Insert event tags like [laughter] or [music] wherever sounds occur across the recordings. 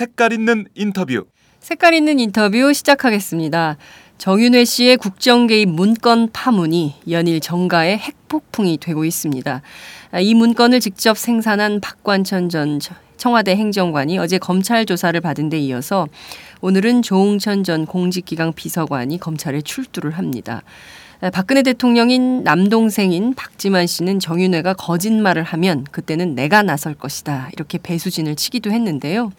색깔 있는 인터뷰 색깔 있는 인터뷰 시작하겠습니다. 정윤회 씨의 국정 개입 문건 파문이 연일 정가의 핵폭풍이 되고 있습니다. 아, 이 문건을 직접 생산한 박관천 전 청와대 행정관이 어제 검찰 조사를 받은 데 이어서 오늘은 조홍천 전 공직기강 비서관이 검찰에 출두를 합니다. 아, 박근혜 대통령인 남동생인 박지만 씨는 정윤회가 거짓말을 하면 그때는 내가 나설 것이다. 이렇게 배수진을 치기도 했는데요.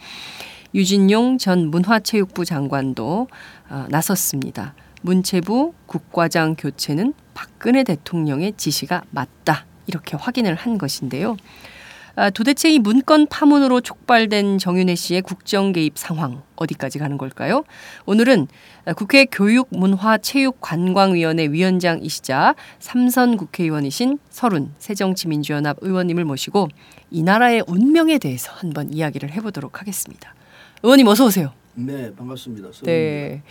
유진용 전 문화체육부 장관도 어, 나섰습니다. 문체부 국과장 교체는 박근혜 대통령의 지시가 맞다. 이렇게 확인을 한 것인데요. 아, 도대체 이 문건 파문으로 촉발된 정윤혜 씨의 국정 개입 상황 어디까지 가는 걸까요? 오늘은 국회 교육문화체육관광위원회 위원장이시자 삼선 국회의원이신 서른 새정치민주연합 의원님을 모시고 이 나라의 운명에 대해서 한번 이야기를 해보도록 하겠습니다. 의원님 어서 오세요. 네 반갑습니다. 네.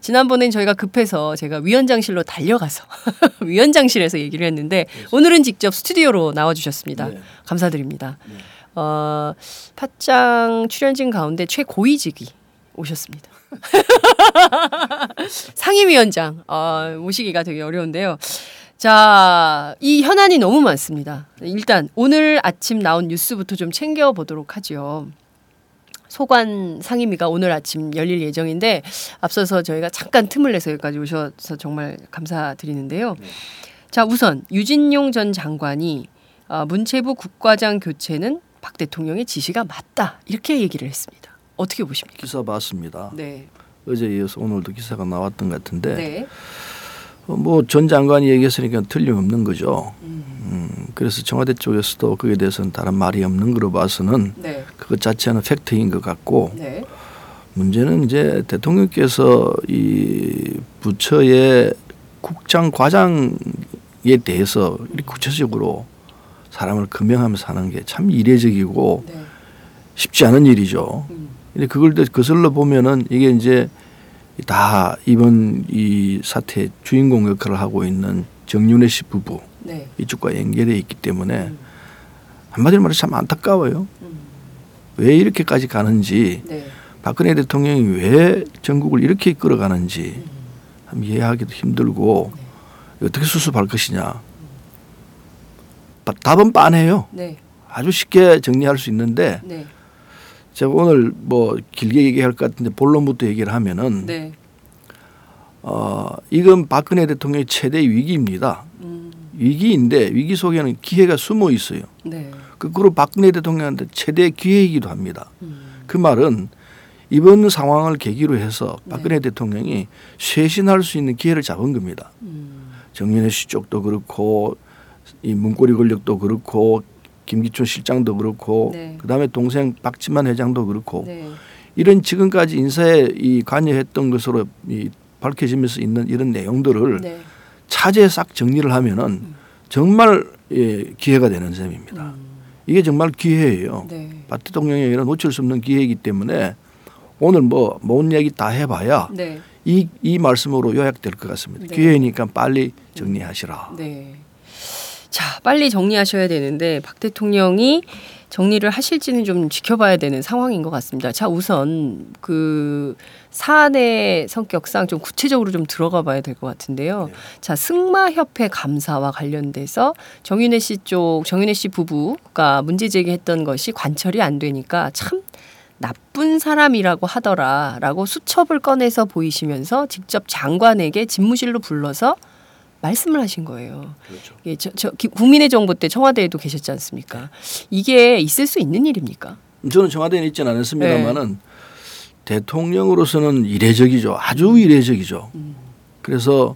지난번엔 저희가 급해서 제가 위원장실로 달려가서 [laughs] 위원장실에서 얘기를 했는데 오늘은 직접 스튜디오로 나와 주셨습니다. 네. 감사드립니다. 네. 어, 팟짱 출연진 가운데 최고위직이 오셨습니다. [laughs] 상임위원장 어, 모시기가 되게 어려운데요. 자, 이 현안이 너무 많습니다. 일단 오늘 아침 나온 뉴스부터 좀 챙겨 보도록 하죠. 소관 상임위가 오늘 아침 열릴 예정인데 앞서서 저희가 잠깐 틈을 내서 여기까지 오셔서 정말 감사드리는데요. 네. 자, 우선 유진용 전 장관이 어, 문체부 국과장 교체는 박 대통령의 지시가 맞다 이렇게 얘기를 했습니다. 어떻게 보십니까? 기사 봤습니다. 네, 어제 이어서 오늘도 기사가 나왔던 것 같은데 네, 뭐 전 장관이 얘기했으니까 틀림없는 거죠. 음, 그래서 청와대 쪽에서도 그에 대해서는 다른 말이 없는 거로 봐서는 네, 그것 자체는 팩트인 것 같고 네, 문제는 이제 대통령께서 이 부처의 국장 과장에 대해서 이렇게 구체적으로 사람을 금명하면서 하는 게 참 이례적이고 네, 쉽지 않은 일이죠. 음, 근데 그걸 또 거슬러 보면은 이게 이제 다 이번 이 사태 주인공 역할을 하고 있는 정윤혜 씨 부부 네, 이쪽과 연결해 있기 때문에 음, 한마디로 말해서 참 안타까워요. 음, 왜 이렇게까지 가는지 네, 박근혜 대통령이 왜 전국을 이렇게 끌어가는지 음, 참 이해하기도 힘들고 네. 어떻게 수습할 것이냐. 바- 답은 빤해요. 네, 아주 쉽게 정리할 수 있는데 네, 제가 오늘 뭐 길게 얘기할 것 같은데 본론부터 얘기를 하면은 네, 어 이건 박근혜 대통령의 최대 위기입니다. 음, 위기인데 위기 속에는 기회가 숨어 있어요. 네, 거꾸로 박근혜 대통령한테 최대 기회이기도 합니다. 음, 그 말은 이번 상황을 계기로 해서 네. 박근혜 대통령이 쇄신할 수 있는 기회를 잡은 겁니다. 음, 정윤회 씨 쪽도 그렇고 이 문고리 권력도 그렇고 김기춘 실장도 그렇고 네. 그다음에 동생 박지만 회장도 그렇고 네, 이런 지금까지 인사에 이 관여했던 것으로 이 밝혀지면서 있는 이런 내용들을 네, 차제에 싹 정리를 하면은 정말 예, 기회가 되는 셈입니다. 음, 이게 정말 기회예요. 네, 박 대통령에게는 놓칠 수 없는 기회이기 때문에 오늘 뭐 모든 얘기 다 해봐야 네, 이, 이 말씀으로 요약될 것 같습니다. 네. 기회니까 빨리 정리하시라. 네. 자, 빨리 정리하셔야 되는데 박 대통령이 정리를 하실지는 좀 지켜봐야 되는 상황인 것 같습니다. 자, 우선 그 사안의 성격상 좀 구체적으로 좀 들어가 봐야 될 것 같은데요. 네. 자, 승마협회 감사와 관련돼서 정윤혜 씨 쪽, 정윤혜 씨 부부가 문제 제기했던 것이 관철이 안 되니까 참 나쁜 사람이라고 하더라라고 수첩을 꺼내서 보이시면서 직접 장관에게 집무실로 불러서 말씀을 하신 거예요. 그렇죠. 예, 저, 저 기- 국민의 정부 때 청와대에도 계셨지 않습니까? 이게 있을 수 있는 일입니까? 저는 청와대에 있지는 네. 않았습니다만은 대통령으로서는 이례적이죠. 아주 이례적이죠. 음. 그래서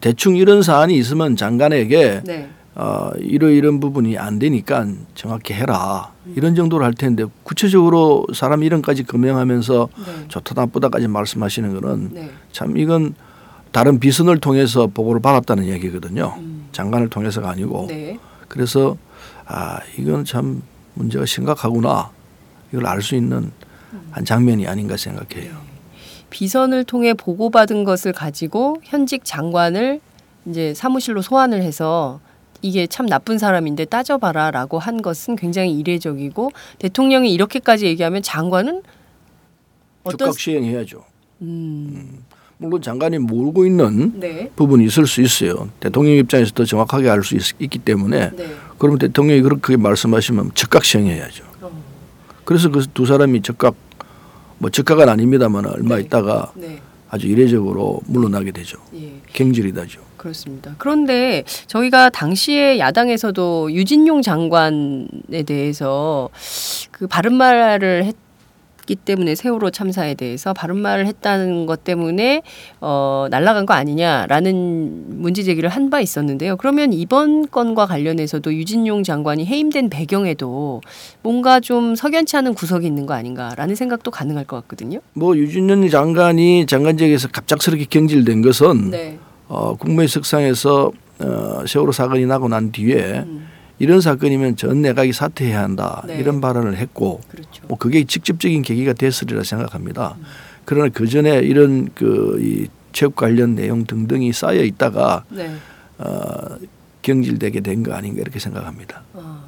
대, 충 이런 사안이 있으면 장관에게 네. 어, 이러 이런 부분이 안 되니까 정확히 해라 이런 정도로 할 텐데 구체적으로 사람 이름까지 금명하면서 네. 좋다 나쁘다까지 말씀하시는 거는 네. 참 이건 다른 비선을 통해서 보고를 받았다는 얘기거든요. 음. 장관을 통해서가 아니고 네. 그래서 아 이건 참 문제가 심각하구나 이걸 알 수 있는 한 장면이 아닌가 생각해요. 비선을 통해 보고받은 것을 가지고 현직 장관을 이제 사무실로 소환을 해서 이게 참 나쁜 사람인데 따져봐라라고 한 것은 굉장히 이례적이고 대통령이 이렇게까지 얘기하면 장관은 즉각 시행해야죠. 음, 물론 장관이 모르고 있는 네. 부분이 있을 수 있어요. 대통령 입장에서 더 정확하게 알 수 있기 때문에 네. 그러면 대통령이 그렇게 말씀하시면 즉각 시행해야죠. 어, 그래서 그 두 사람이 즉각 뭐 즉각은 아닙니다만 얼마 네. 있다가 네. 아주 이례적으로 물러나게 되죠. 예. 경질이다죠. 그렇습니다. 그런데 저희가 당시에 야당에서도 유진용 장관에 대해서 그 바른 말을 했 기 때문에 세월호 참사에 대해서 바른 말을 했다는 것 때문에 어 날라간 거 아니냐라는 문제 제기를 한 바 있었는데요. 그러면 이번 건과 관련해서도 유진용 장관이 해임된 배경에도 뭔가 좀 석연치 않은 구석이 있는 거 아닌가라는 생각도 가능할 것 같거든요. 뭐 유진년 장관이 장관직에서 갑작스럽게 경질된 것은 네. 어, 국무회 석상에서 어, 세월호 사건이 나고 난 뒤에 음, 이런 사건이면 전 내각이 사퇴해야 한다 네. 이런 발언을 했고 그렇죠. 뭐 그게 직접적인 계기가 됐으리라 생각합니다. 그러나 그 전에 이런 그이 체육 관련 내용 등등이 쌓여 있다가 네. 어, 경질되게 된 거 아닌가 이렇게 생각합니다. 어,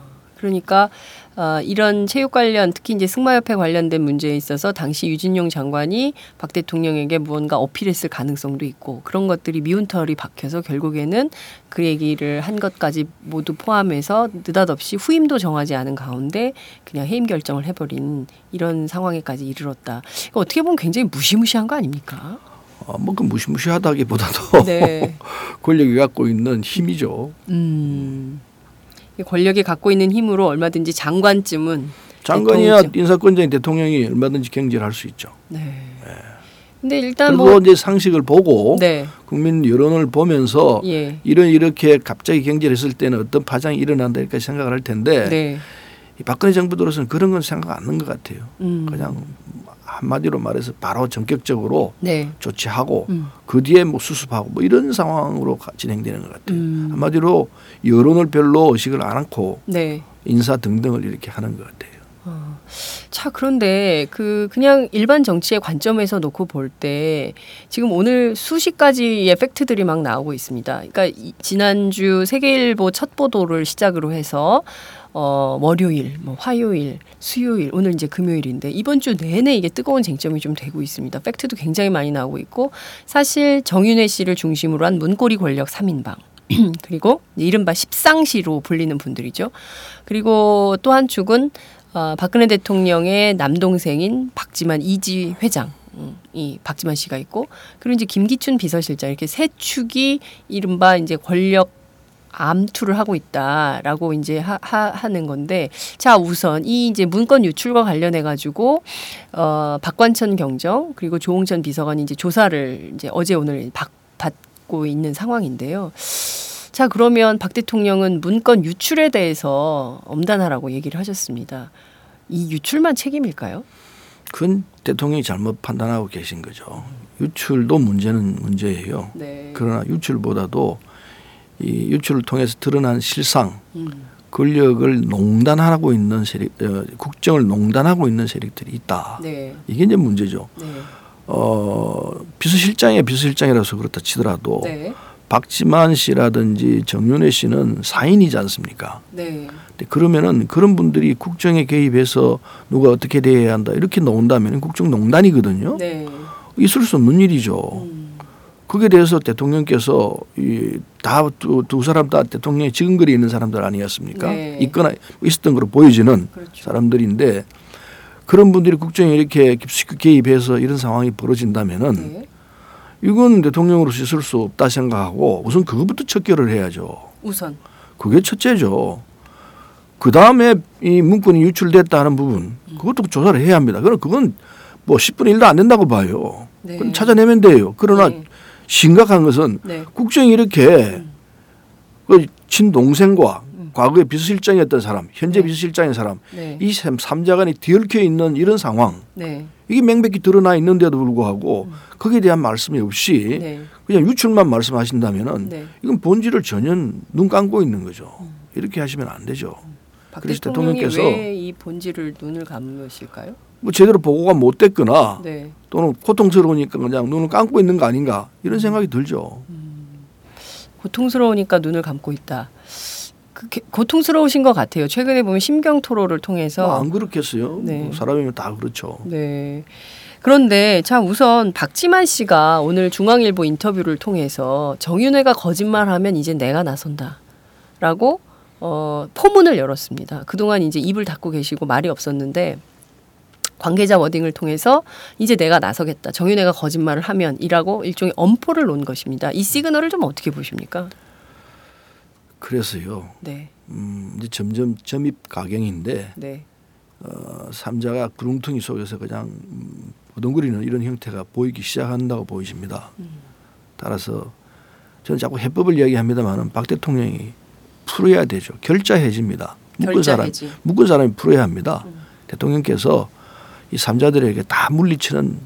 그러니까 어, 이런 체육 관련 특히 이제 승마협회 관련된 문제에 있어서 당시 유진용 장관이 박 대통령에게 무언가 어필했을 가능성도 있고 그런 것들이 미운털이 박혀서 결국에는 그 얘기를 한 것까지 모두 포함해서 느닷없이 후임도 정하지 않은 가운데 그냥 해임 결정을 해버린 이런 상황에까지 이르렀다. 이거 어떻게 보면 굉장히 무시무시한 거 아닙니까? 어, 뭐그 무시무시하다기보다도 네. [laughs] 권력이 갖고 있는 힘이죠. 음. 이 권력이 갖고 있는 힘으로 얼마든지 장관쯤은 장관이야. 인사권자인 대통령이 얼마든지 경질할 수 있죠. 네. 근데 일단 그리고 뭐 이제 상식을 보고 네. 국민 여론을 보면서 예. 이런 이렇게 갑자기 경질했을 때는 어떤 파장이 일어난다 이렇게 생각을 할 텐데 네. 이 박근혜 정부 들어서는 그런 건 생각 안 하는 것 같아요. 음. 그냥 한마디로 말해서 바로 전격적으로 네. 조치하고 음. 그 뒤에 뭐 수습하고 뭐 이런 상황으로 가- 진행되는 것 같아요. 음. 한마디로 여론을 별로 의식을 안 않고 네. 인사 등등을 이렇게 하는 것 같아요. 어. 자, 그런데 그 그냥 일반 정치의 관점에서 놓고 볼 때 지금 오늘 수십 가지의 팩트들이 막 나오고 있습니다. 그러니까 이- 지난주 세계일보 첫 보도를 시작으로 해서 어, 월요일, 뭐 화요일, 수요일, 오늘 이제 금요일인데 이번 주 내내 이게 뜨거운 쟁점이 좀 되고 있습니다. 팩트도 굉장히 많이 나오고 있고 사실 정윤회 씨를 중심으로 한 문고리 권력 3인방 [clears throat] 그리고 이른바 십상시로 불리는 분들이죠. 그리고 또 한 축은 어, 박근혜 대통령의 남동생인 박지만 이지 회장. 음, 이 박지만 씨가 있고 그리고 이제 김기춘 비서실장 이렇게 세 축이 이른바 이제 권력 암투를 하고 있다라고 이제 하, 하, 하 는 건데 자 우선 이 이제 문건 유출과 관련해 가지고 어 박관천 경정 그리고 조홍천 비서관이 이제 조사를 이제 어제 오늘 받, 받고 있는 상황인데요. 자 그러면 박 대통령은 문건 유출에 대해서 엄단하라고 얘기를 하셨습니다. 이 유출만 책임일까요? 그건 대통령이 잘못 판단하고 계신 거죠. 유출도 문제는 문제예요. 네. 그러나 유출보다도 이 유출을 통해서 드러난 실상, 음. 권력을 농단하고 있는 세력, 어, 국정을 농단하고 있는 세력들이 있다. 네. 이게 이제 문제죠. 네. 어, 비서실장이 비서실장이라서 그렇다 치더라도 네. 박지만 씨라든지 정윤회 씨는 사인이지 않습니까? 네. 근데 그러면은 그런 분들이 국정에 개입해서 누가 어떻게 대해야 한다 이렇게 놓은다면 국정농단이거든요. 네. 있을 수 없는 일이죠. 음. 그게 대해서 대통령께서 이다두 두 사람 다 대통령의 지근거리 있는 사람들 아니었습니까? 네. 있거나 있었던 거로 보여지는 그렇죠. 사람들인데 그런 분들이 국정에 이렇게 깊숙이 개입해서 이런 상황이 벌어진다면은 네. 이건 대통령으로서 있을 수 없다 생각하고 우선 그것부터 척결을 해야죠. 우선 그게 첫째죠. 그 다음에 이 문건이 유출됐다 하는 부분 그것도 조사를 해야 합니다. 그건 그건 뭐 10분의 1도 안 된다고 봐요. 네. 찾아내면 돼요. 그러나 네. 심각한 것은 네. 국정이 이렇게 그 친동생과 과거에 비서실장이었던 사람, 현재 네. 비서실장인 사람, 네. 이 삼- 삼자간이 뒤얽혀 있는 이런 상황. 네. 이게 명백히 드러나 있는데도 불구하고 거기에 대한 말씀이 없이 음. 네. 그냥 유출만 말씀하신다면은 네. 이건 본질을 전혀 눈 감고 있는 거죠. 이렇게 하시면 안 되죠. 박 그래서 대통령이 대통령께서 왜 이 본질을 눈을 감으실까요? 뭐 제대로 보고가 못 됐거나 네. 또는 고통스러우니까 그냥 눈을 감고 있는 거 아닌가 이런 생각이 들죠. 고통스러우니까 눈을 감고 있다. 그 게- 고통스러우신 것 같아요. 최근에 보면 심경 토로를 통해서 뭐 안 그렇겠어요. 네. 뭐 사람이면 다 그렇죠. 네. 그런데 자 우선 박지만 씨가 오늘 중앙일보 인터뷰를 통해서 정윤회가 거짓말하면 이제 내가 나선다라고 어, 포문을 열었습니다. 그동안 이제 입을 닫고 계시고 말이 없었는데 관계자 워딩을 통해서 이제 내가 나서겠다. 정윤회가 거짓말을 하면 이라고 일종의 엄포를 놓은 것입니다. 이 시그널을 좀 어떻게 보십니까? 그래서요. 네, 음, 이제 점점 점입 가경인데 네, 어, 삼자가 구렁텅이 속에서 그냥 음, 부동거리는 이런 형태가 보이기 시작한다고 보이십니다. 따라서 저는 자꾸 해법을 이야기합니다만은 박 대통령이 풀어야 되죠. 결자해집니다. 묶은 사람, 결자해지. 묶은 사람이 풀어야 합니다. 대통령께서 이 삼자들에게 다 물리치는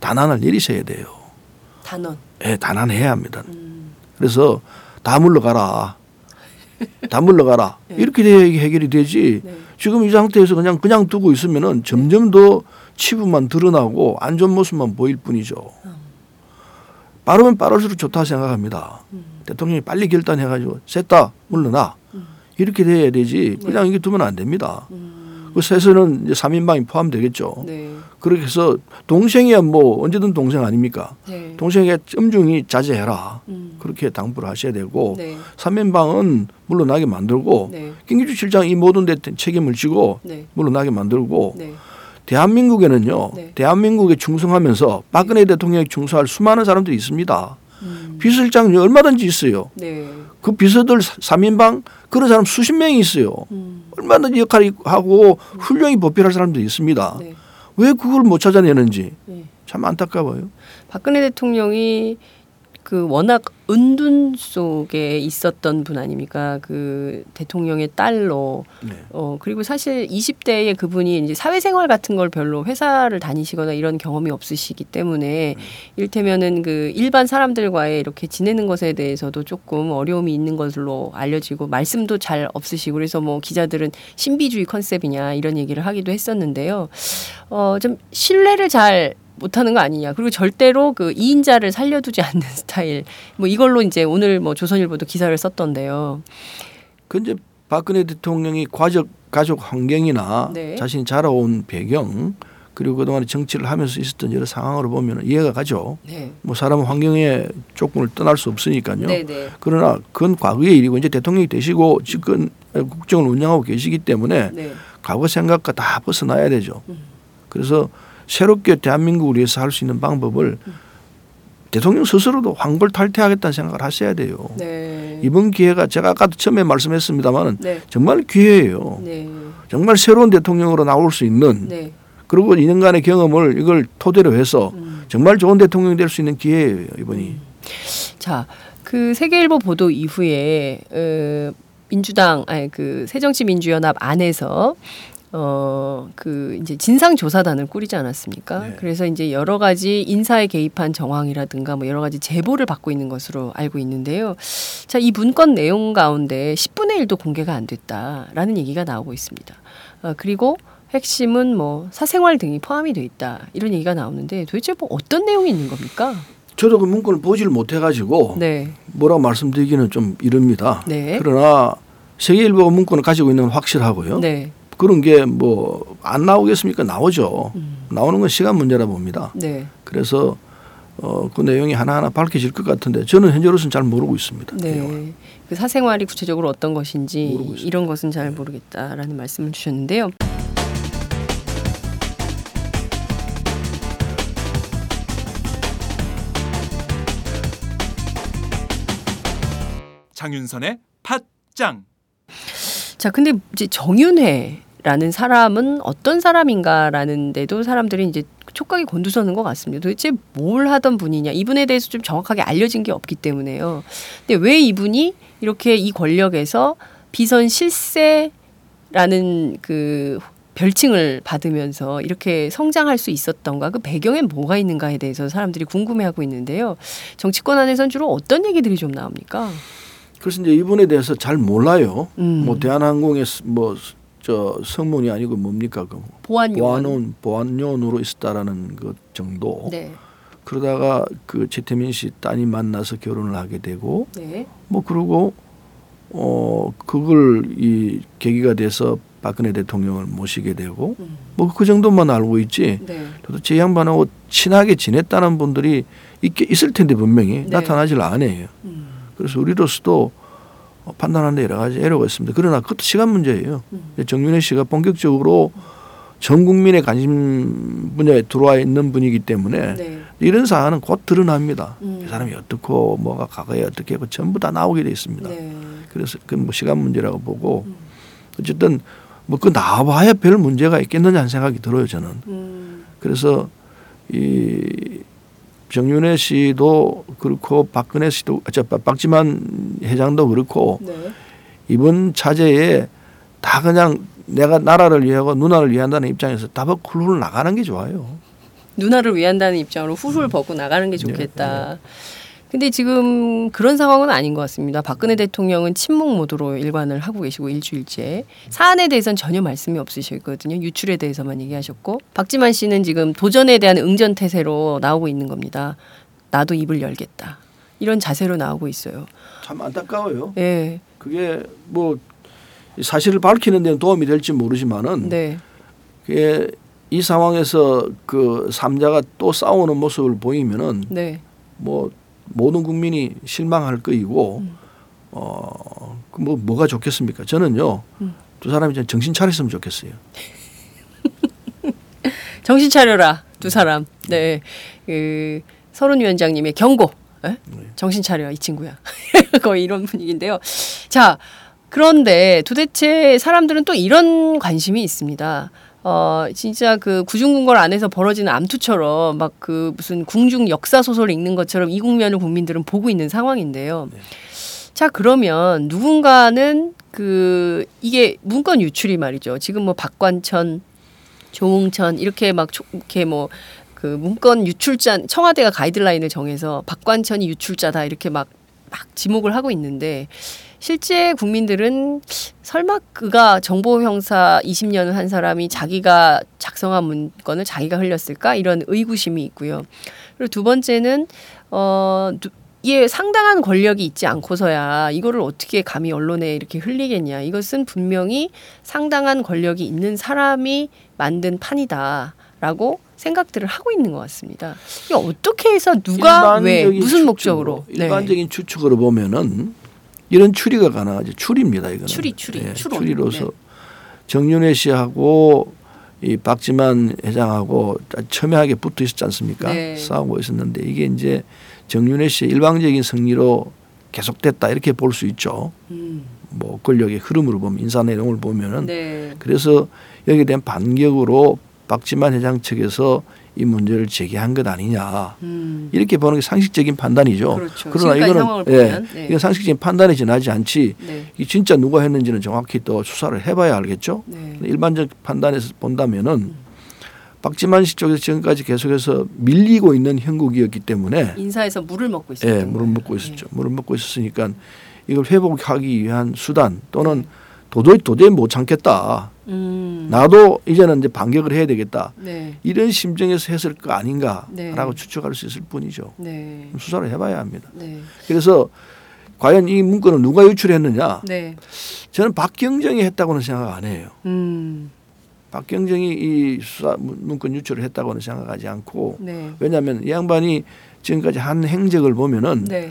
단안을 내리셔야 돼요. 단언. 예, 단안해야 합니다. 음, 그래서 다 물러가라. 다 물러가라. [laughs] 네. 이렇게 돼야 해결이 되지. 네. 지금 이 상태에서 그냥 그냥 두고 있으면은 점점 더 치부만 드러나고 안 좋은 모습만 보일 뿐이죠. 빠르면 빠를수록 좋다 생각합니다. 대통령이 빨리 결단해가지고 셋다 물러나 이렇게 돼야 되지. 그냥 이게 두면 안 됩니다. 그 셋에는 이제 3인방이 포함되겠죠. 네, 그렇게 해서 동생이야 뭐 언제든 동생 아닙니까? 네, 동생에게 엄중히 자제해라. 음, 그렇게 당부를 하셔야 되고 네, 삼인방은 물러나게 만들고 네, 김기주 실장 이 모든 데 책임을 지고 네, 물러나게 만들고 네, 대한민국에는요 네. 대한민국에 충성하면서 박근혜 대통령에 충성할 수많은 사람들이 있습니다. 음, 비서실장이 얼마든지 있어요. 네, 그 비서들 삼인방 그런 사람 수십 명이 있어요. 음, 얼마든지 역할을 하고 훌륭히 보필할 사람들이 있습니다. 네, 왜 그걸 못 찾아내는지 네. 참 안타까워요. 박근혜 대통령이 그 워낙 은둔 속에 있었던 분 아닙니까? 그 대통령의 딸로 네. 어 그리고 사실 20대에 그분이 이제 사회생활 같은 걸 별로 회사를 다니시거나 이런 경험이 없으시기 때문에 일테면은 그 일반 사람들과의 이렇게 지내는 것에 대해서도 조금 어려움이 있는 것으로 알려지고 말씀도 잘 없으시고 그래서 뭐 기자들은 신비주의 컨셉이냐 이런 얘기를 하기도 했었는데요. 어 좀 신뢰를 잘 못하는 거 아니냐. 그리고 절대로 그 이인자를 살려두지 [laughs] 않는 스타일. 뭐 이걸로 이제 오늘 뭐 조선일보도 기사를 썼던데요. 그 이제 박근혜 대통령이 가족 가족 환경이나 네. 자신이 자라온 배경 그리고 그동안 정치를 하면서 있었던 여러 상황으로 보면 이해가 가죠. 네. 뭐 사람은 환경의 조건을 떠날 수 없으니까요. 네, 네. 그러나 그건 과거의 일이고 이제 대통령이 되시고 집권 국정을 운영하고 계시기 때문에 네. 과거 생각과 다 벗어나야 되죠. 음. 그래서 새롭게 대한민국을 위해서 할 수 있는 방법을 음. 대통령 스스로도 황골탈퇴하겠다는 생각을 하셔야 돼요. 네. 이번 기회가 제가 아까도 처음에 말씀했습니다마는 네. 정말 기회예요. 네. 정말 새로운 대통령으로 나올 수 있는 네. 그리고 2년간의 경험을 이걸 토대로 해서 음. 정말 좋은 대통령이 될 수 있는 기회예요 이번이. 자, 그 세계일보 보도 이후에 어, 민주당 아니 그 새정치민주연합 안에서 어, 그 이제 진상조사단을 꾸리지 않았습니까? 네. 그래서 이제 여러 가지 인사에 개입한 정황이라든가 뭐 여러 가지 제보를 받고 있는 것으로 알고 있는데요. 자, 이 문건 내용 가운데 10분의 1도 공개가 안 됐다라는 얘기가 나오고 있습니다. 어, 그리고 핵심은 뭐 사생활 등이 포함이 돼 있다 이런 얘기가 나오는데 도대체 뭐 어떤 내용이 있는 겁니까? 저도 그 문건을 보지를 못해가지고 네, 뭐라고 말씀드리기는 좀 이릅니다. 네, 그러나 세계일보가 문건을 가지고 있는 건 확실하고요. 네, 그런 게 뭐 안 나오겠습니까? 나오죠. 음. 나오는 건 시간 문제라 봅니다. 네. 그래서 어, 그 내용이 하나하나 밝혀질 것 같은데 저는 현재로서는 잘 모르고 있습니다. 내용을. 네. 그 사생활이 구체적으로 어떤 것인지. 이런 것은 잘 모르겠다라는 말씀을 주셨는데요. 장윤선의 장윤선의 팟짱 자, 근데 이제 정윤회 라는 사람은 어떤 사람인가라는 데도 사람들이 이제 촉각이 곤두서는 것 같습니다. 도대체 뭘 하던 분이냐 이분에 대해서 좀 정확하게 알려진 게 없기 때문에요. 근데 왜 이분이 이렇게 이 권력에서 비선 실세라는 그 별칭을 받으면서 이렇게 성장할 수 있었던가 그 배경에 뭐가 있는가에 대해서 사람들이 궁금해하고 있는데요. 정치권 안에서는 주로 어떤 얘기들이 좀 나옵니까? 그래서 이제 이분에 대해서 잘 몰라요. 음. 뭐 대한항공의 뭐 저 성문이 아니고 뭡니까 그 보안 요원. 보안원 보안요원으로 있었다라는 것 정도. 네. 그러다가 그 최태민 씨 따님 만나서 결혼을 하게 되고 네. 뭐 그러고 어 그걸 이 계기가 돼서 박근혜 대통령을 모시게 되고 음. 뭐그 정도만 알고 있지. 네. 도대체 이 양반하고 친하게 지냈다는 분들이 있게 있을 텐데 분명히 네. 나타나질 않아요. 음. 그래서 우리로서도 어, 판단하는데 여러 가지 애로가 있습니다. 그러나 그것도 시간 문제예요. 음. 정윤혜 씨가 본격적으로 전 국민의 관심 분야에 들어와 있는 분이기 때문에 네. 이런 사안은 곧 드러납니다. 음. 이 사람이 어떻고 뭐가 과거에 어떻게 했고 전부 다 나오게 돼 있습니다. 네. 그래서 그뭐 시간 문제라고 보고 음. 어쨌든 뭐 그 나와봐야 별 문제가 있겠느냐 하는 생각이 들어요 저는. 음. 그래서 이 정윤혜 씨도 그렇고 박근혜 씨도 아, 저 박지만 회장도 그렇고 네. 이번 차제에 다 그냥 내가 나라를 위하고 누나를 위한다는 입장에서 다박 훌훌 나가는 게 좋아요. 누나를 위한다는 입장으로 훌훌 벗고 나가는 게 좋겠다. 근데 지금 그런 상황은 아닌 것 같습니다. 박근혜 대통령은 침묵 모드로 일관을 하고 계시고 일주일째 사안에 대해서는 전혀 말씀이 없으시거든요. 유출에 대해서만 얘기하셨고 박지만 씨는 지금 도전에 대한 응전 태세로 나오고 있는 겁니다. 나도 입을 열겠다. 이런 자세로 나오고 있어요. 참 안타까워요. 예. 그게 뭐 사실을 밝히는 데는 도움이 될지 모르지만은 네. 그게 이 상황에서 그 삼자가 또 싸우는 모습을 보이면은 네. 뭐 모든 국민이 실망할 거이고 음. 어뭐 뭐가 좋겠습니까? 저는요 음. 두 사람이 좀 정신 차렸으면 좋겠어요. [laughs] 정신 차려라 두 사람. 네. 그 서른 위원장님의 경고. 에? 네. 정신 차려 이 친구야. [laughs] 거의 이런 분위기인데요. 자 그런데 도대체 사람들은 또 이런 관심이 있습니다. 어 진짜 그 구중궁궐 안에서 벌어지는 암투처럼 막 그 무슨 궁중 역사 소설 읽는 것처럼 이 국면을 국민들은 보고 있는 상황인데요. 네. 자 그러면 누군가는 그 이게 문건 유출이 말이죠. 지금 뭐 박관천, 조홍천 이렇게 막 조- 이렇게 뭐 그 문건 유출자 청와대가 가이드라인을 정해서 박관천이 유출자다 이렇게 막막 지목을 하고 있는데 실제 국민들은 설마 그가 정보 형사 20년을 한 사람이 자기가 작성한 문건을 자기가 흘렸을까 이런 의구심이 있고요. 그리고 두 번째는 어 누- 이에 상당한 권력이 있지 않고서야 이거를 어떻게 감히 언론에 이렇게 흘리겠냐. 이것은 분명히 상당한 권력이 있는 사람이 만든 판이다라고 생각들을 하고 있는 것 같습니다. 이게 어떻게 해서 누가 왜 무슨 추측으로, 목적으로 네. 일반적인 추측으로 보면은 이런 추리가 가능하죠. 추리입니다. 이거는 추리, 추리, 예, 추론. 추리로서 네. 정윤회 씨하고 이 박지만 회장하고 첨예하게 붙어 있었지 않습니까? 네. 싸우고 있었는데 이게 이제 정윤회 씨의 일방적인 승리로 계속됐다 이렇게 볼 수 있죠. 음, 뭐 권력의 흐름으로 보면 인사 내용을 보면은 네. 그래서 여기에 대한 반격으로 박지만 회장 측에서 이 문제를 제기한 것 아니냐 음. 이렇게 보는 게 상식적인 판단이죠. 그렇죠. 그러나 이거는 예, 네. 이건 상식적인 판단에 지나지 않지 네. 이 진짜 누가 했는지는 정확히 또 수사를 해봐야 알겠죠. 네. 일반적 판단에서 본다면은 박지만 씨 쪽에서 지금까지 계속해서 밀리고 있는 형국이었기 때문에 인사에서 물을 먹고 있었던 예, 물을. 먹고 있었죠. 물을 먹고 있었으니까 이걸 회복하기 위한 수단 또는 도저히 도저히 못 참겠다. 네. 음. 나도 이제는 이제 반격을 해야 되겠다. 네. 이런 심정에서 했을 거 아닌가라고 네. 추측할 수 있을 뿐이죠. 네. 수사를 해봐야 합니다. 네. 그래서 과연 이 문건을 누가 유출했느냐? 네. 저는 박경정이 했다고는 생각 안 해요. 음. 박경정이 이 수사 문- 문건 유출을 했다고는 생각하지 않고 네. 왜냐하면 이 양반이 지금까지 한 행적을 보면은 네.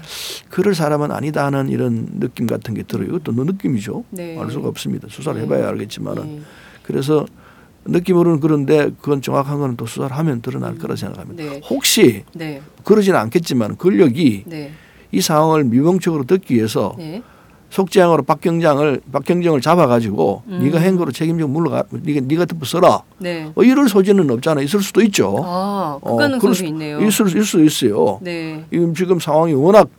그럴 사람은 아니다 하는 이런 느낌 같은 게 들어요. 이것도 너 느낌이죠. 네. 알 수가 없습니다. 수사를 네. 해봐야 알겠지만은 네. 그래서 느낌으로는 그런데 그건 정확한 거는 또 수사를 하면 드러날 거라 생각합니다. 네. 혹시 네. 그러지는 않겠지만 권력이 네. 이 상황을 미봉적으로 듣기 위해서 네. 속죄양으로 박경장을 박경정을 잡아가지고 음. 네가 한 거로 책임지고 물러가 네가 네가 덮어 써라. 네. 어, 이럴 소지는 없잖아. 있을 수도 있죠. 아, 어, 그 가능성이 그럴 수- 있네요. 있을 수- 있을 수 있어요. 네. 지금 지금 상황이 워낙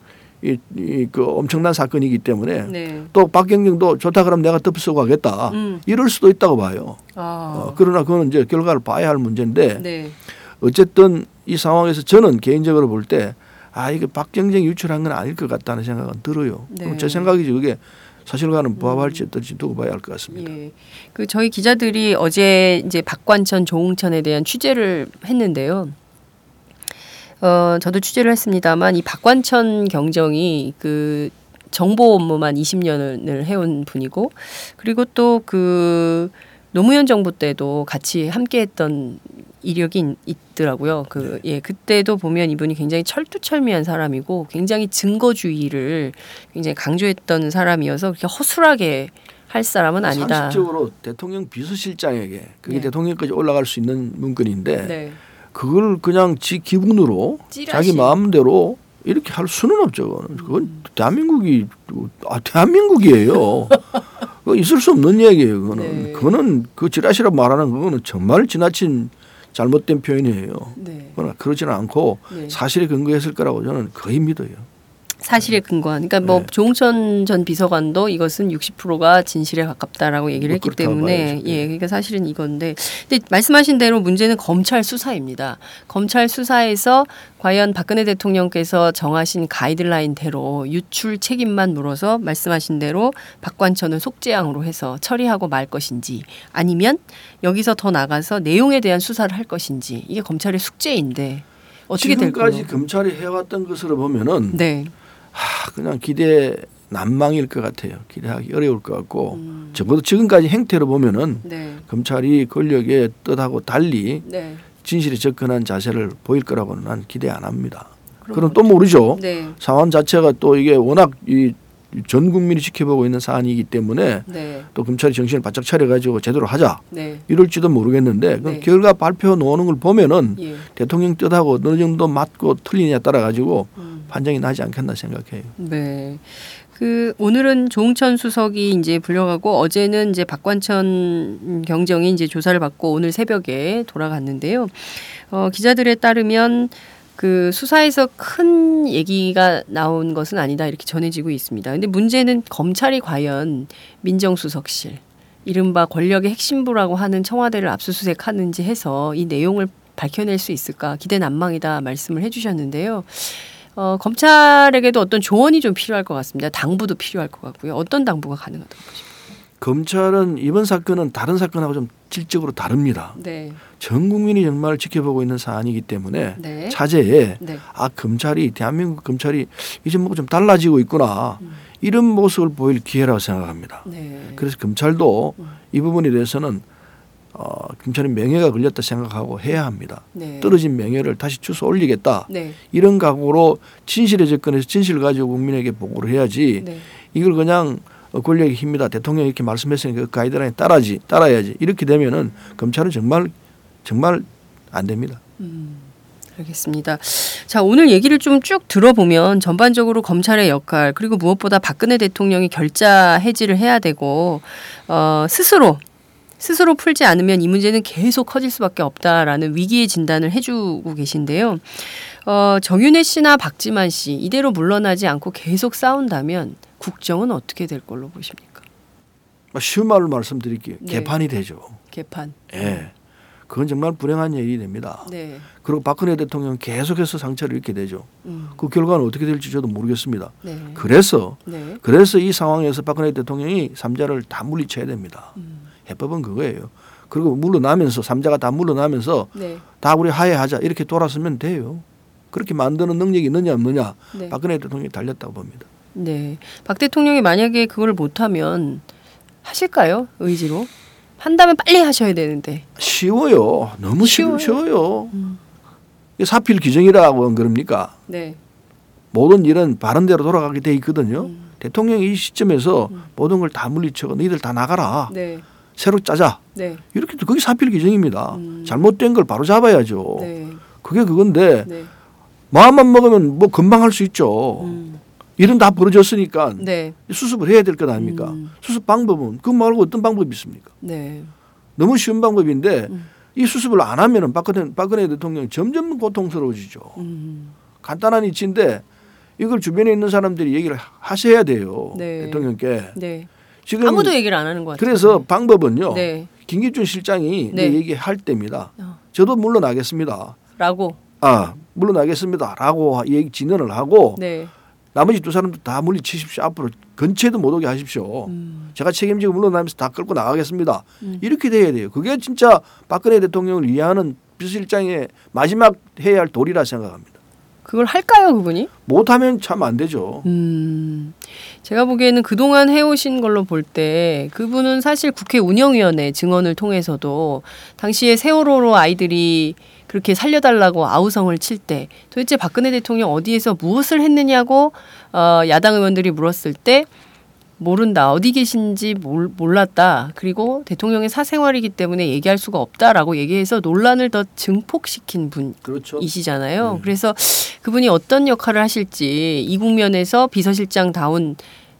이, 이, 그 엄청난 사건이기 때문에 네. 또 박경정도 좋다 그러면 내가 덮어 쓰고 하겠다. 음. 이럴 수도 있다고 봐요. 아. 어, 그러나 그거는 이제 결과를 봐야 할 문제인데 네. 어쨌든 이 상황에서 저는 개인적으로 볼 때 아 이거 박경정이 유출한 건 아닐 것 같다는 생각은 들어요. 네. 제 생각이지 그게 사실과는 부합할지 어떨지 두고 봐야 할 것 같습니다. 예. 그 저희 기자들이 어제 이제 박관천, 조홍천에 대한 취재를 했는데요. 어, 저도 취재를 했습니다만 이 박관천 경정이 그 정보 업무만 20년을 해온 분이고 그리고 또 그 노무현 정부 때도 같이 함께했던 이력이 있- 있더라고요. 그 예, 그때도 보면 이분이 굉장히 철두철미한 사람이고 굉장히 증거주의를 굉장히 강조했던 사람이어서 그렇게 허술하게 할 사람은 아니다. 상식적으로 대통령 비서실장에게 그게 네. 대통령까지 올라갈 수 있는 문건인데 네. 그걸 그냥 지 기분으로 찌라시. 자기 마음대로 이렇게 할 수는 없죠. 그건 대한민국이 아 대한민국이에요. [laughs] 그거 있을 수 없는 얘기예요. 그거는 네. 그거는 그 지라시라고 말하는 그거는 정말 지나친 잘못된 표현이에요. 네. 그러나 그러지는 않고 네. 사실에 근거했을 거라고 저는 거의 믿어요. 사실에 근거한. 그러니까 뭐 네. 조홍천 전 비서관도 이것은 60%가 진실에 가깝다라고 얘기를 뭐 했기 때문에. 네. 예, 그러니까 사실은 이건데 근데 말씀하신 대로 문제는 검찰 수사입니다. 검찰 수사에서 과연 박근혜 대통령께서 정하신 가이드라인대로 유출 책임만 물어서 말씀하신 대로 박관천을 속죄양으로 해서 처리하고 말 것인지 아니면 여기서 더 나가서 내용에 대한 수사를 할 것인지 이게 검찰의 숙제인데 어떻게 될 지금까지? 검찰이 해왔던 것으로 보면은 네. 하, 그냥 기대 난망일 것 같아요. 기대하기 어려울 것 같고 음. 적어도 지금까지 행태로 보면은 네. 검찰이 권력의 뜻하고 달리 네. 진실에 접근한 자세를 보일 거라고는 난 기대 안 합니다. 그럼 또 모르죠. 네. 상황 자체가 또 이게 워낙 이 전 국민이 지켜보고 있는 사안이기 때문에 네. 또 검찰이 정신을 바짝 차려가지고 제대로 하자 네. 이럴지도 모르겠는데 그 네. 결과 발표 나오는 걸 보면은 예. 대통령 뜻하고 어느 정도 맞고 틀리냐 따라 가지고 음. 판정이 나지 않겠나 생각해요. 네. 그 오늘은 조홍천 수석이 이제 불려가고 어제는 이제 박관천 경정이 이제 조사를 받고 오늘 새벽에 돌아갔는데요. 어, 기자들에 따르면 그 수사에서 큰 얘기가 나온 것은 아니다 이렇게 전해지고 있습니다. 근데 문제는 검찰이 과연 민정수석실 이른바 권력의 핵심부라고 하는 청와대를 압수수색하는지 해서 이 내용을 밝혀낼 수 있을까 기대 난망이다 말씀을 해주셨는데요. 어, 검찰에게도 어떤 조언이 좀 필요할 것 같습니다. 당부도 필요할 것 같고요. 어떤 당부가 가능하다고 보십니까? 검찰은 이번 사건은 다른 사건하고 좀 질적으로 다릅니다. 네, 전 국민이 정말 지켜보고 있는 사안이기 때문에 네, 차제에 네, 아 검찰이 대한민국 검찰이 이제 뭐가 좀 달라지고 있구나 이런 모습을 보일 기회라고 생각합니다. 네. 그래서 검찰도 이 부분에 대해서는 어, 검찰의 명예가 걸렸다 생각하고 해야 합니다. 네. 떨어진 명예를 다시 주워 올리겠다. 네, 이런 각오로 진실에 접근해서 진실을 가지고 국민에게 보고를 해야지 네, 이걸 그냥 어, 권력의 힘이다 대통령이 이렇게 말씀했으니까 그 가이드라인 따라지 따라야지 이렇게 되면은 검찰은 정말 정말 안 됩니다. 알겠습니다. 자, 오늘 얘기를 좀 쭉 들어보면 전반적으로 검찰의 역할 그리고 무엇보다 박근혜 대통령이 결자 해지를 해야 되고 어, 스스로 스스로 풀지 않으면 이 문제는 계속 커질 수밖에 없다라는 위기의 진단을 해주고 계신데요. 어, 정윤혜 씨나 박지만 씨 이대로 물러나지 않고 계속 싸운다면 국정은 어떻게 될 걸로 보십니까? 뭐 쉬운 말로 말씀드릴게요. 네. 개판이 되죠. 개판. 예. 그건 정말 불행한 일이 됩니다. 네. 그리고 박근혜 대통령 계속해서 상처를 입게 되죠. 음, 그 결과는 어떻게 될지 저도 모르겠습니다. 네. 그래서 네. 그래서 이 상황에서 박근혜 대통령이 삼자를 다 물리쳐야 됩니다. 음. 해법은 그거예요. 그리고 물러나면서 삼자가 다 물러나면서 네. 다 우리 하해하자 이렇게 돌아서면 돼요. 그렇게 만드는 능력이 있느냐 없느냐 네. 박근혜 대통령이 달렸다고 봅니다. 네. 박 대통령이 만약에 그걸 못하면 하실까요? 의지로? 한다면 빨리 하셔야 되는데. 쉬워요. 너무 쉬워요? 쉬워요. 음. 사필 규정이라고 그럽니까? 네. 모든 일은 바른 대로 돌아가게 돼 있거든요. 음. 대통령이 이 시점에서 모든 걸 다 물리쳐 너희들 다 나가라. 네. 새로 짜자. 네. 이렇게 그게 사필 규정입니다. 음. 잘못된 걸 바로 잡아야죠. 네. 그게 그건데 네. 마음만 먹으면 뭐 금방 할 수 있죠. 음. 일은 다 벌어졌으니까 네. 수습을 해야 될 것 아닙니까? 음. 수습 방법은 그 말고 어떤 방법이 있습니까? 네. 너무 쉬운 방법인데 음. 이 수습을 안 하면은 박근혜, 박근혜 대통령이 점점 고통스러워지죠. 음. 간단한 이치인데 이걸 주변에 있는 사람들이 얘기를 하셔야 돼요. 네. 대통령께. 네. 지금 아무도 얘기를 안 하는 것 같아요. 그래서 방법은요. 네. 김기춘 실장이 네. 얘기할 때입니다. 어. 저도 물러나겠습니다. 라고. 아 물러나겠습니다 라고 얘기 진언을 하고 네. 나머지 두 사람도 다 물리치십시오. 앞으로 근처에도 못 오게 하십시오. 음. 제가 책임지고 물러나면서 다 끌고 나가겠습니다. 음. 이렇게 돼야 돼요. 그게 진짜 박근혜 대통령을 위하는 비서실장의 마지막 해야 할 도리라 생각합니다. 그걸 할까요, 그분이? 못하면 참 안 되죠. 음. 제가 보기에는 그동안 해오신 걸로 볼 때 그분은 사실 국회 운영위원회 증언을 통해서도 당시에 세월호로 아이들이 그렇게 살려달라고 아우성을 칠 때 도대체 박근혜 대통령 어디에서 무엇을 했느냐고 어, 야당 의원들이 물었을 때 모른다 어디 계신지 몰, 몰랐다 그리고 대통령의 사생활이기 때문에 얘기할 수가 없다라고 얘기해서 논란을 더 증폭시킨 분 그렇죠. 이시잖아요. 네. 그래서 그분이 어떤 역할을 하실지 이 국면에서 비서실장다운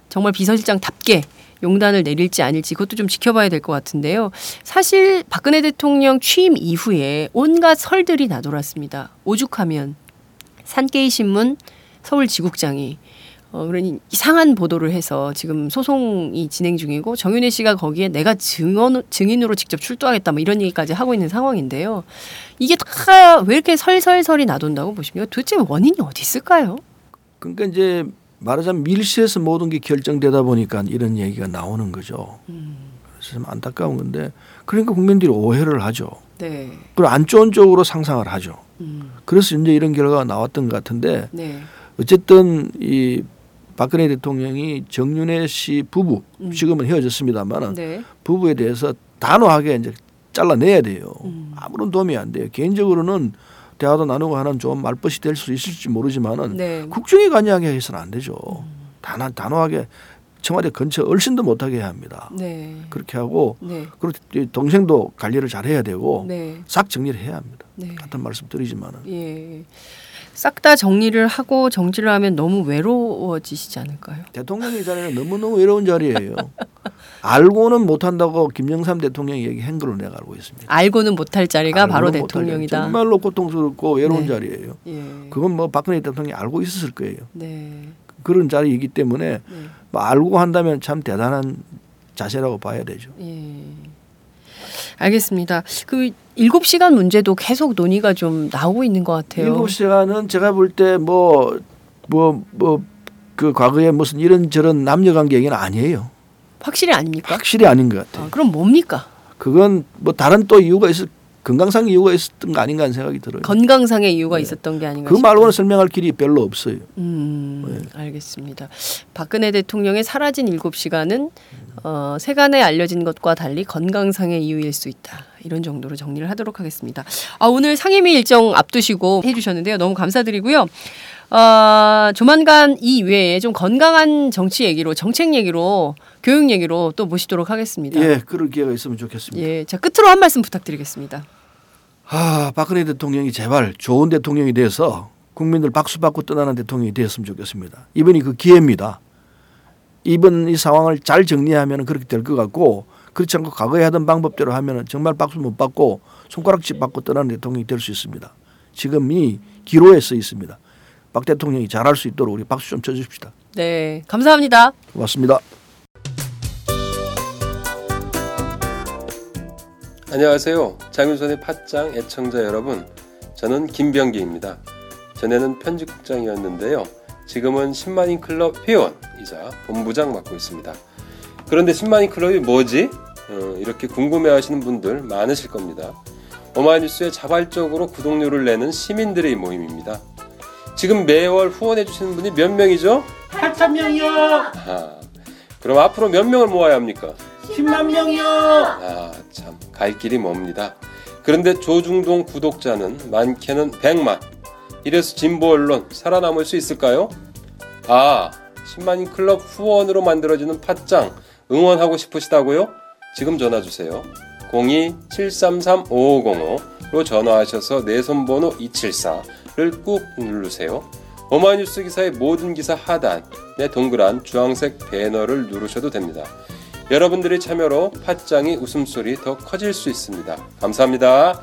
정말 비서실장답게 용단을 내릴지 아닐지 그것도 좀 지켜봐야 될 것 같은데요. 사실 박근혜 대통령 취임 이후에 온갖 설들이 나돌았습니다. 오죽하면 산케이 신문 서울지국장이 어, 그러니 이상한 보도를 해서 지금 소송이 진행 중이고 정윤혜 씨가 거기에 내가 증언 증인으로 직접 출두하겠다 뭐 이런 얘기까지 하고 있는 상황인데요. 이게 다 왜 이렇게 설설설이 나돈다고 보십니까? 도대체 원인이 어디 있을까요? 그러니까 이제 말하자면 밀실에서 모든 게 결정되다 보니까 이런 얘기가 나오는 거죠. 음. 그래서 좀 안타까운 건데 그러니까 국민들이 오해를 하죠. 네. 그리고 안 좋은 쪽으로 상상을 하죠. 음. 그래서 이제 이런 결과가 나왔던 것 같은데 네. 어쨌든 이 박근혜 대통령이 정윤혜 씨 부부 음. 지금은 헤어졌습니다만은 네. 부부에 대해서 단호하게 이제 잘라내야 돼요. 음. 아무런 도움이 안 돼요. 개인적으로는 대화도 나누고 하는 좋은 말벗이 될 수 있을지 모르지만은 네. 국정에 관여하게 해서는 안 되죠. 단한 단호하게 청와대 근처 얼씬도 못하게 해야 합니다. 네. 그렇게 하고 네. 그리고 이 동생도 관리를 잘 해야 되고 네. 싹 정리를 해야 합니다. 네. 같은 말씀 드리지만은 예. 싹다 정리를 하고 정지를 하면 너무 외로워지시지 않을까요? 대통령의 자리는 너무너무 외로운 자리예요. [laughs] 알고는 못한다고 김영삼 대통령이 얘기한 걸로 내가 알고 있습니다. 알고는 못할 자리가 알고는 바로. 대통령이다. 정말로 고통스럽고 외로운 네. 자리예요. 예. 그건 뭐 박근혜 대통령이 알고 있었을 거예요. 네. 그런 자리이기 때문에 네. 뭐 알고 한다면 참 대단한 자세라고 봐야 되죠. 예. 알겠습니다. 그 일곱 시간 문제도 계속 논의가 좀 나오고 있는 것 같아요. 일곱 시간은 제가 볼 때 뭐 뭐 뭐 그 과거에 무슨 이런 저런 남녀 관계 얘기는 아니에요. 확실히 아닙니까? 확실히 아닌 것 같아요. 아, 그럼 뭡니까? 그건 뭐 다른 또 이유가 있을 건강상 이유가 있었던 거 아닌가 하는 생각이 들어요. 건강상의 이유가 있었던 게 아닌가 그. 말고는 설명할 길이 별로 없어요. 음, 알겠습니다. 박근혜 대통령의 사라진 일곱 시간은 어, 세간에 알려진 것과 달리 건강상의 이유일 수 있다. 이런 정도로 정리를 하도록 하겠습니다. 아, 오늘 상임위 일정 앞두시고 해주셨는데요. 너무 감사드리고요. 어, 조만간 이 외에 좀 건강한 정치 얘기로, 정책 얘기로, 교육 얘기로 또 모시도록 하겠습니다. 예, 그럴 기회가 있으면 좋겠습니다. 예, 자 끝으로 한 말씀 부탁드리겠습니다. 아, 박근혜 대통령이 제발 좋은 대통령이 돼서 국민들 박수 받고 떠나는 대통령이 되었으면 좋겠습니다. 이번이 그 기회입니다. 이번 이 상황을 잘 정리하면 그렇게 될 것 같고 그렇지 않고 과거에 하던 방법대로 하면 정말 박수 못 받고 손가락질 받고 떠나는 대통령이 될 수 있습니다. 지금 이 기로에 서 있습니다. 박 대통령이 잘할 수 있도록 우리 박수 좀 쳐주십시다. 네, 감사합니다. 고맙습니다. 안녕하세요. 장윤선의 팟짱 애청자 여러분. 저는 김병기입니다. 전에는 편집국장이었는데요. 지금은 10만인 클럽 회원이자 본부장 맡고 있습니다. 그런데 10만인 클럽이 뭐지? 어, 이렇게 궁금해 하시는 분들 많으실 겁니다. 오마이뉴스에 자발적으로 구독료를 내는 시민들의 모임입니다. 지금 매월 후원해 주시는 분이 몇 명이죠? 8천 명이요. 아, 그럼 앞으로 몇 명을 모아야 합니까? 10만 명이요. 아, 참, 갈 길이 멉니다. 그런데 조중동 구독자는 많게는 100만. 이래서 진보 언론 살아남을 수 있을까요? 아, 10만인 클럽 후원으로 만들어지는 팟짱 응원하고 싶으시다고요? 지금 전화 주세요. 02-733-5505로 전화하셔서 내 손번호 274 를꾹 누르세요. 오마이뉴스 기사의 모든 기사 하단에 동그란 주황색 배너를 누르셔도 됩니다. 여러분들의 참여로 팟짱이 웃음소리 더 커질 수 있습니다. 감사합니다.